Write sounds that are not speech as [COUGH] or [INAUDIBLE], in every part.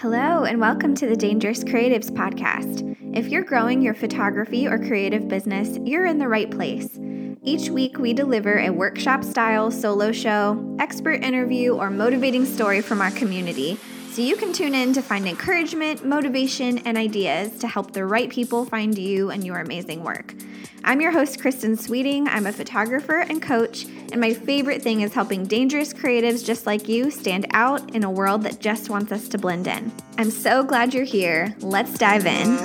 Hello, and welcome to the Dangerous Creatives Podcast. If you're growing your photography or creative business, you're in the right place. Each week, we deliver a workshop style solo show, expert interview, or motivating story from our community so you can tune in to find encouragement, motivation, and ideas to help the right people find you and your amazing work. I'm your host, Kristin Sweeting. I'm a photographer and coach, and my favorite thing is helping dangerous creatives just like you stand out in a world that just wants us to blend in. I'm so glad you're here. Let's dive in.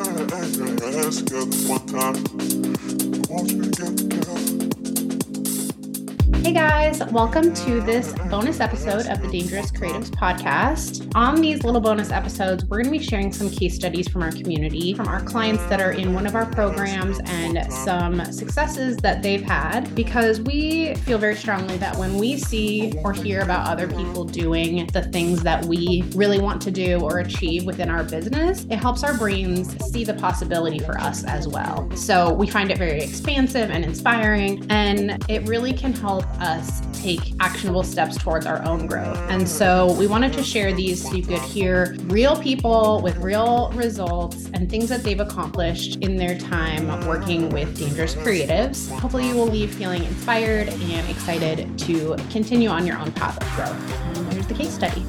Hey guys, welcome to this bonus episode of the Dangerous Creatives Podcast. On these little bonus episodes, we're going to be sharing some case studies from our community, from our clients that are in one of our programs, and some successes that they've had. Because we feel very strongly that when we see or hear about other people doing the things that we really want to do or achieve within our business, it helps our brains see the possibility for us as well. So we find it very expansive and inspiring, and it really can help us take actionable steps towards our own growth. And so we wanted to share these so you could hear real people with real results and things that they've accomplished in their time working with dangerous creatives. Hopefully, you will leave feeling inspired and excited to continue on your own path of growth. And there's the case study.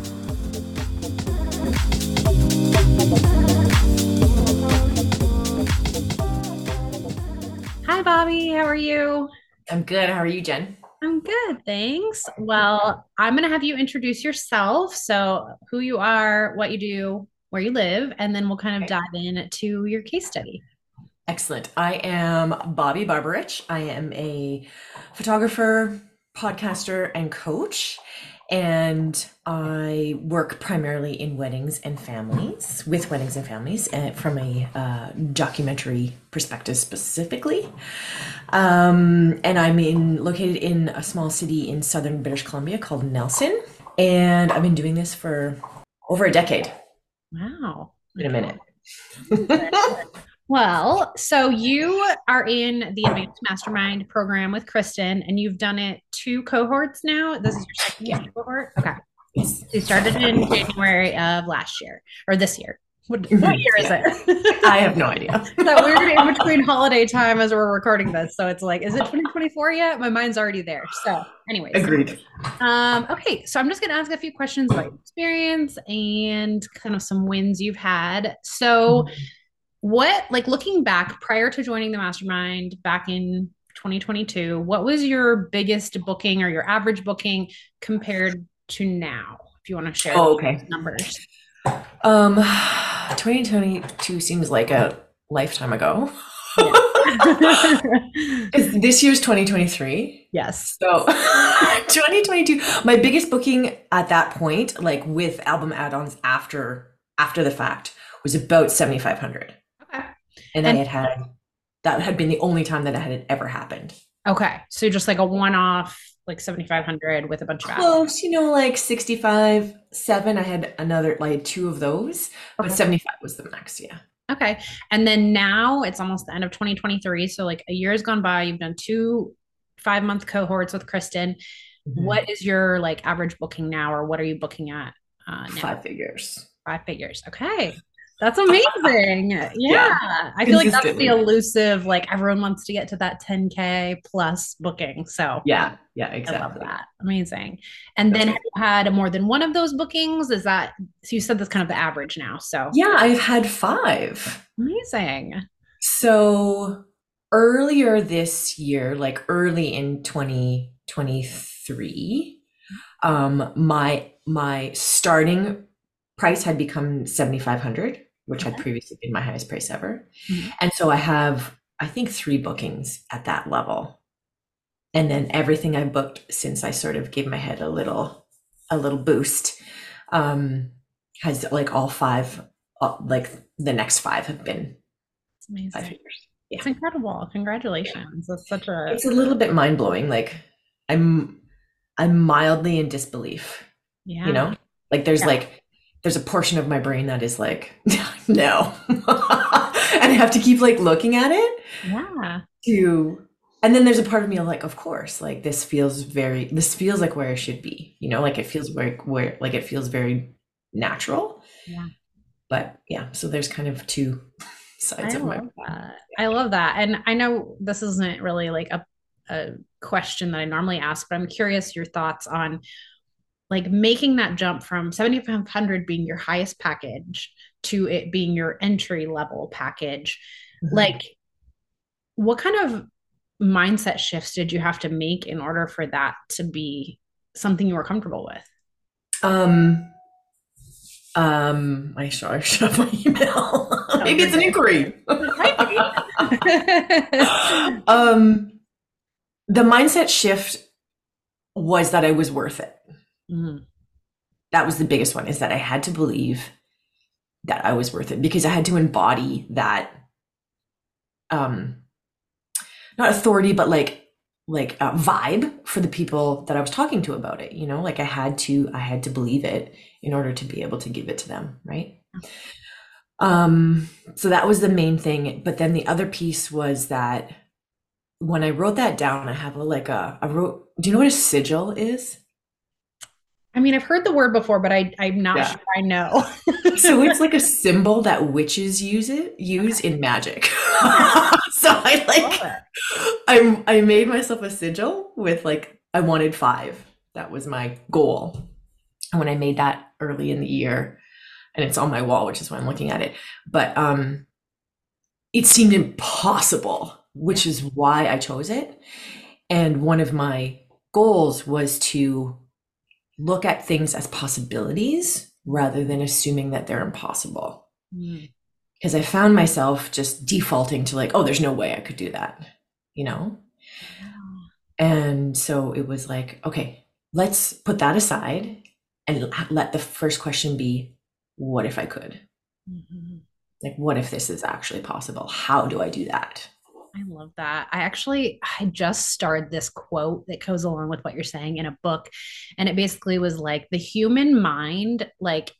Hi, Bobbi. How are you? I'm good. How are you, Jen? I'm good, thanks. Well, I'm going to have you introduce yourself. So, who you are, what you do, where you live, and then we'll kind of dive in to your case study. Excellent. I am Bobbi Barbarich. I am a photographer, podcaster, and coach. And I work primarily in weddings and families, with weddings and families, and uh, from a uh, documentary perspective specifically. Um, and I'm in located in a small city in southern British Columbia called Nelson. And I've been doing this for over a decade. Wow. In a minute. Well, so you are in the Advanced Mastermind program with Kristin, and you've done it two cohorts now. This is your second yeah. cohort. Okay. Yes. You started in January of last year or this year. What, what mm-hmm. year is it? I have no idea. that weird in between holiday time as we're recording this. So it's like, is it 2024 yet? My mind's already there. So, anyways. Agreed. Um, okay. So I'm just going to ask a few questions about your experience and kind of some wins you've had. So, mm-hmm what like looking back prior to joining the mastermind back in 2022 what was your biggest booking or your average booking compared to now? If you want to share oh, okay. numbers. Um 2022 seems like a lifetime ago. Yeah. [LAUGHS] this year's 2023 yes. So [LAUGHS] 2022 my biggest booking at that point like with album add-ons after after the fact was about 7500 and, and I had had that had been the only time that it had ever happened. Okay, so just like a one-off, like seventy five hundred with a bunch of close, you know, like sixty five, seven. I had another like two of those, okay. but seventy five was the max. Yeah. Okay, and then now it's almost the end of twenty twenty three. So like a year has gone by. You've done two five month cohorts with Kristen. Mm-hmm. What is your like average booking now, or what are you booking at? Uh, now? Five figures. Five figures. Okay. That's amazing. [LAUGHS] Yeah. yeah. I feel like that's the elusive, like everyone wants to get to that 10K plus booking. So yeah, yeah, exactly. I love that. Amazing. And that's then have you had more than one of those bookings? Is that so you said that's kind of the average now. So yeah, I've had five. Amazing. So earlier this year, like early in 2023, um, my my starting price had become 7500 which had previously been my highest price ever. Mm-hmm. And so I have, I think, three bookings at that level. And then everything I booked since I sort of gave my head a little, a little boost, um, has like all five, uh, like the next five have been It's amazing. five figures. Yeah. It's incredible. Congratulations. That's such a. It's a little bit mind blowing. Like I'm, I'm mildly in disbelief. Yeah. You know, like there's yeah. like there's a portion of my brain that is like, [LAUGHS] no. [LAUGHS] and I have to keep like looking at it. Yeah. To and then there's a part of me like, of course, like this feels very this feels like where I should be. You know, like it feels like where like it feels very natural. Yeah. but yeah, so there's kind of two [LAUGHS] sides I of my. that. I love that. And I know this isn't really like a, a question that I normally ask, but I'm curious your thoughts on like making that jump from 7500 being your highest package to it being your entry level package. Mhm. Like what kind of mindset shifts did you have to make in order for that to be something you were comfortable with? Um, um, I should I should have my email. [LAUGHS] Maybe it's an inquiry. [LAUGHS] [LAUGHS] um, the mindset shift was that I was worth it. Mhm. That was the biggest one. Is that I had to believe that I was worth it because I had to embody that, um, not authority, but like like a vibe for the people that I was talking to about it. You know, like I had to I had to believe it in order to be able to give it to them, right? Um, so that was the main thing. But then the other piece was that when I wrote that down, I have a like a I wrote. Do you know what a sigil is? I mean, I've heard the word before, but I, I'm not Yeah. sure I know. [LAUGHS] so it's like a [LAUGHS] symbol that witches use it use in magic. [LAUGHS] so I like I I made myself a sigil with like I wanted five. That was my goal. And when I made that early in the year, and it's on my wall, which is why I'm looking at it, but um it seemed impossible, which is why I chose it. And one of my goals was to look at things as possibilities rather than assuming that they're impossible. Mm. Because I found myself just defaulting to like, oh, there's no way I could do that, you know? And so it was like, okay, let's put that aside and let the first question be, what if I could? Mhm. Like, what if this is actually possible? How do I do that? I love that. I actually I just started this quote that goes along with what you're saying in a book and it basically was like the human mind like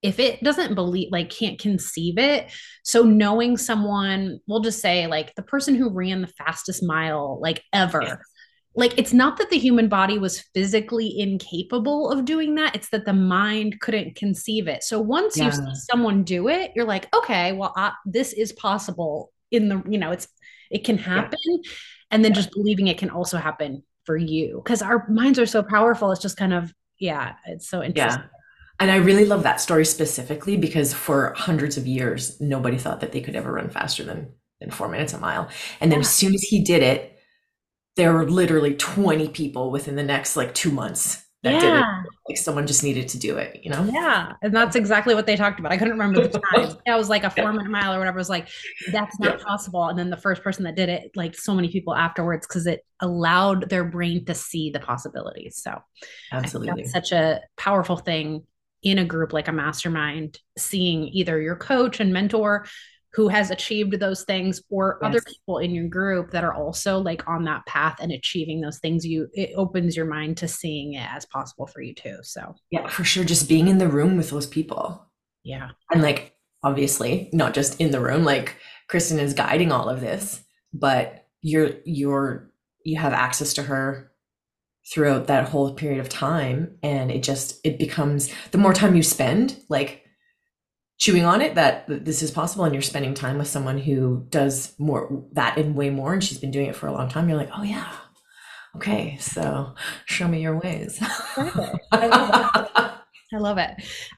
if it doesn't believe like can't conceive it so knowing someone we'll just say like the person who ran the fastest mile like ever Yes. like it's not that the human body was physically incapable of doing that it's that the mind couldn't conceive it so once you see someone do it you're like okay well I, this is possible in the you know it's it can happen and then just believing it can also happen for you because our minds are so powerful it's just kind of yeah it's so interesting Yeah. And I really love that story specifically because for hundreds of years, nobody thought that they could ever run faster than, than four minutes a mile. And then Yeah. as soon as he did it, there were literally 20 people within the next like two months that did it. Yeah Like someone just needed to do it, you know? yeah and that's exactly what they talked about. I couldn't remember the time. [LAUGHS] Yeah, it was like a four minute mile or whatever. It was like that's not possible. And then the first person that did it like so many people afterwards because it allowed their brain to see the possibilities. So Absolutely. such a powerful thing in a group like a mastermind, seeing either your coach and mentor who has achieved those things or other people in your group that are also like on that path and achieving those things you it opens your mind to seeing it as possible for you too so Yeah, for sure. Just being in the room with those people. yeah And like, obviously, not just in the room, like Kristin is guiding all of this, but you're, you're, you have access to her throughout that whole period of time. And it just, it becomes the more time you spend, like, chewing on it that this is possible and you're spending time with someone who does more that and way more and she's been doing it for a long time you're like oh yeah okay so show me your ways I love I love it.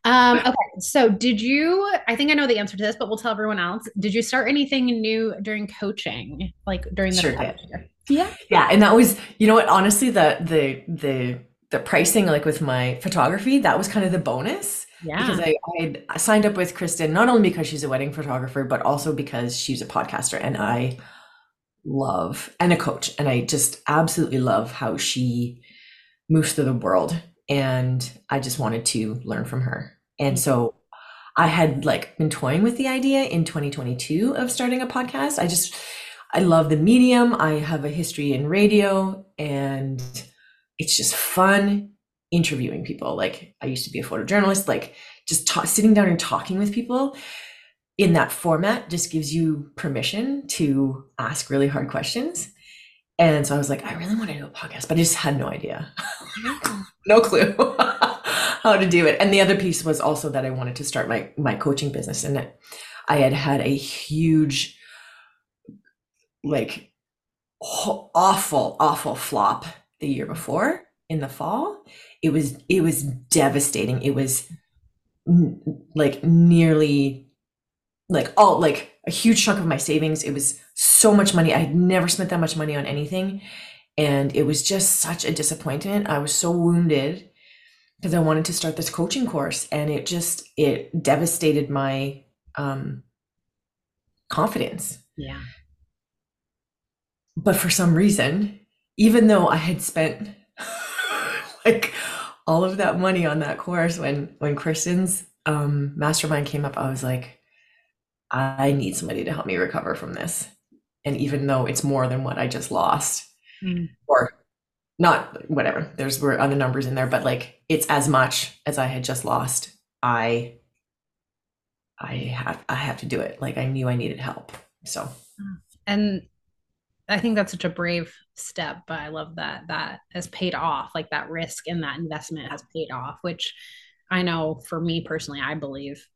Um, okay, so did you? I think I know the answer to this, but we'll tell everyone else. Did you start anything new during coaching, like during the Sure year? Yeah. yeah and that was you know what honestly the the the the pricing like with my photography that was kind of the bonus Yeah. because I, I signed up with kristin not only because she's a wedding photographer but also because she's a podcaster and i love and a coach and i just absolutely love how she moves through the world and i just wanted to learn from her and so i had like been toying with the idea in 2022 of starting a podcast i just I love the medium. I have a history in radio and it's just fun interviewing people. Like I used to be a photojournalist, like just ta- sitting down and talking with people in that format just gives you permission to ask really hard questions. And so I was like, I really want to do a podcast, but I just had no idea. [LAUGHS] no clue. [LAUGHS] how to do it. And the other piece was also that I wanted to start my my coaching business, and I had had a huge, like, awful, awful flop the year before in the fall. It was it was devastating. It was like nearly like all like a huge chunk of my savings. It was so much money. I had never spent that much money on anything. And it was just such a disappointment. I was so wounded because I wanted to start this coaching course and it just it devastated my um confidence. Yeah. But for some reason, even though I had spent [LAUGHS] like all of that money on that course when when Kristin's um mastermind came up, I was like, I need somebody to help me recover from this. And even though it's more than what I just lost, mm. or not whatever, there's were other numbers in there, but like it's as much as I had just lost. I I have I have to do it. Like I knew I needed help. So and I think that's such a brave step, but I love that that has paid off. Like that risk and that investment has paid off, which I know for me personally, I believe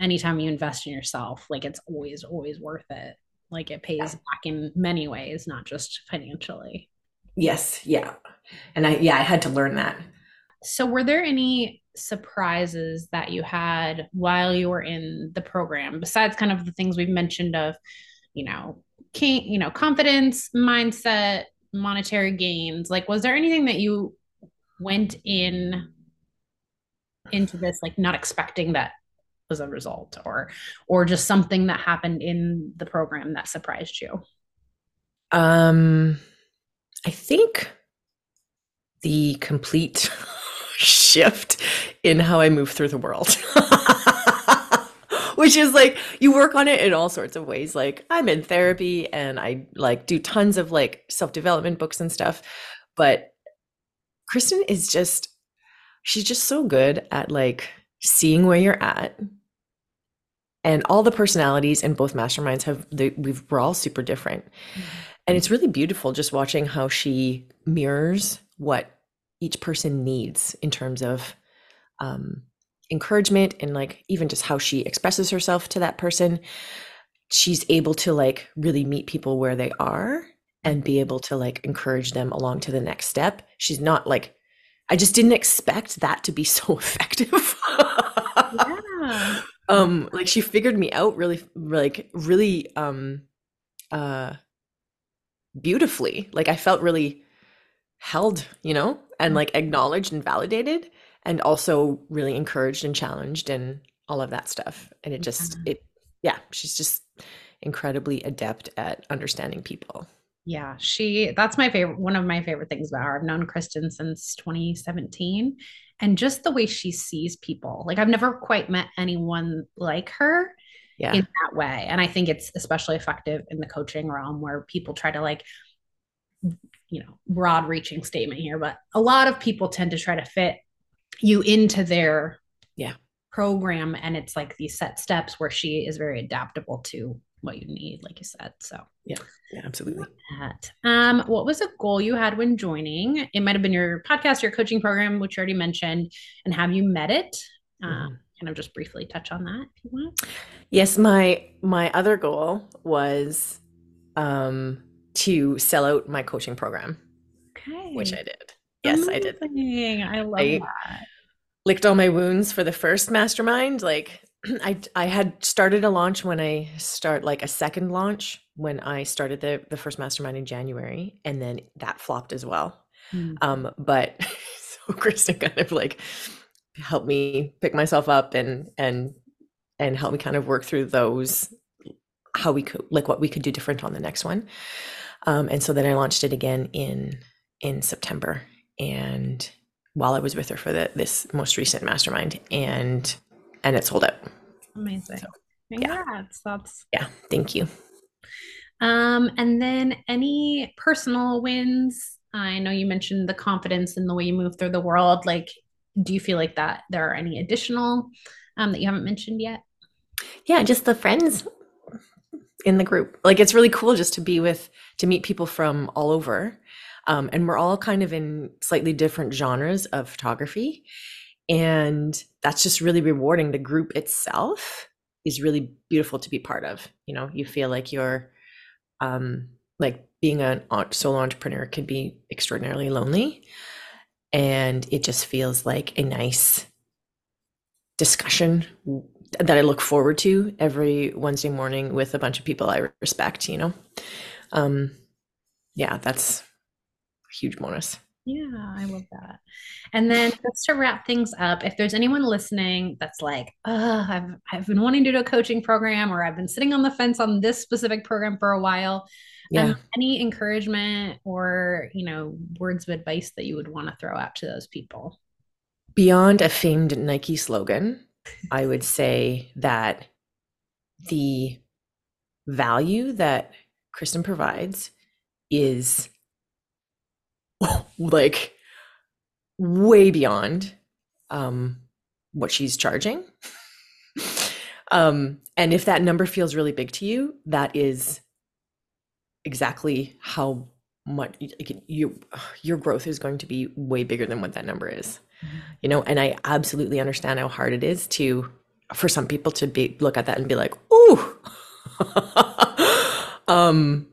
anytime you invest in yourself, like it's always, always worth it. Like it pays back in many ways, not just financially. Yes. Yeah. And I, yeah, I had to learn that. So, were there any surprises that you had while you were in the program besides kind of the things we've mentioned of, you know, king, you know, confidence, mindset, monetary gains? Like, was there anything that you went in into this like not expecting that was a result or or just something that happened in the program that surprised you um i think the complete [LAUGHS] shift in how i move through the world [LAUGHS] [LAUGHS] which is like you work on it in all sorts of ways. Like i'm in therapy and i like do tons of like self-development books and stuff. But kristin is just she's just so good at like seeing where you're at. And all the personalities in both masterminds have they, we've we're all super different. Mm-hmm. and it's really beautiful just watching how she mirrors what each person needs in terms of um, encouragement and like even just how she expresses herself to that person she's able to like really meet people where they are and be able to like encourage them along to the next step she's not like I just didn't expect that to be [LAUGHS] so effective. yeah. Um, like she figured me out really, like really, um, uh, beautifully. Like I felt really held, you know, and like acknowledged and validated, and also really encouraged and challenged and all of that stuff. And it just, it, yeah, she's just incredibly adept at understanding people. Yeah, she that's my favorite one of my favorite things about her. I've known Kristin since 2017 and just the way she sees people. Like I've never quite met anyone like her yeah. in that way. And I think it's especially effective in the coaching realm where people try to like you know, broad reaching statement here, but a lot of people tend to try to fit you into their yeah program and it's like these set steps where she is very adaptable to what you need, like you said. So yeah, yeah, absolutely. Um, what was a goal you had when joining? It might have been your podcast, your coaching program, which you already mentioned, and have you met it? Uh, mm-hmm. kind of just briefly touch on that if you want. Yes, my my other goal was um to sell out my coaching program. Okay. Which I did. Yes, Amazing. I did. I love I that. Licked all my wounds for the first mastermind. Like [CLEARS THROAT] I I had started a launch when I start like a second launch when I started the the first mastermind in January, and then that flopped as well. Mm. Um, but [LAUGHS] so Kristin kind of like helped me pick myself up and and and help me kind of work through those how we could like what we could do different on the next one. Um, and so then I launched it again in in September, and while I was with her for the this most recent mastermind, and and it sold out. Amazing. So, Congrats. Yeah. That's yeah. Thank you. Um, and then any personal wins? I know you mentioned the confidence in the way you move through the world. Like, do you feel like that there are any additional um, that you haven't mentioned yet? Yeah, just the friends in the group. Like, it's really cool just to be with to meet people from all over. Um, and we're all kind of in slightly different genres of photography. And that's just really rewarding. The group itself is really beautiful to be part of. You know you feel like you're um like being a solo entrepreneur can be extraordinarily lonely. And it just feels like a nice discussion that I look forward to every Wednesday morning with a bunch of people I respect, you know. Um yeah, that's huge bonus. Yeah, I love that. And then just to wrap things up, if there's anyone listening that's like, oh, I've I've been wanting to do a coaching program or I've been sitting on the fence on this specific program for a while. Yeah. Um, any encouragement or, you know, words of advice that you would want to throw out to those people? Beyond a famed Nike slogan, I would say that the value that Kristin provides is [LAUGHS] like way beyond um, what she's charging. [LAUGHS] um, and if that number feels really big to you, that is exactly how much your your growth is going to be way bigger than what that number is. Mm-hmm. You know, and I absolutely understand how hard it is to for some people to be look at that and be like, "Ooh." [LAUGHS] um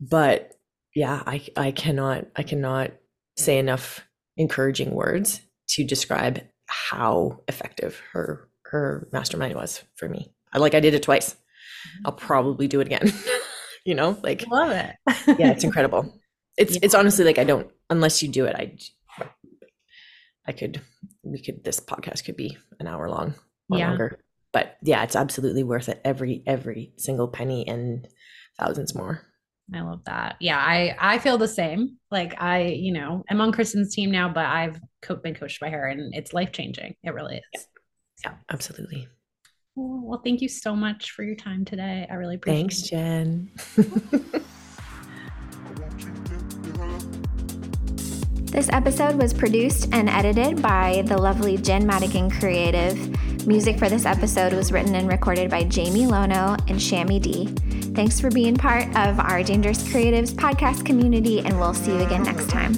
but yeah, I I cannot I cannot say enough encouraging words to describe how effective her her mastermind was for me. I like I did it twice. Mm-hmm. I'll probably do it again. [LAUGHS] you know, like love it. yeah, it's incredible. It's yeah. it's honestly like I don't unless you do it, I I could we could this podcast could be an hour long or yeah. longer. But yeah, it's absolutely worth it every every single penny and thousands more. I love that. Yeah, I I feel the same. Like I, you know, I'm on Kristin's team now, but I've co- been coached by her, and it's life changing. It really is. Yeah, yeah absolutely. Well, thank you so much for your time today. I really appreciate Thanks, it. Thanks, Jen. [LAUGHS] this episode was produced and edited by the lovely Jen Madigan Creative. Music for this episode was written and recorded by Jamie Lono and Shami D. Thanks for being part of our Dangerous Creatives podcast community, and we'll see you again next time.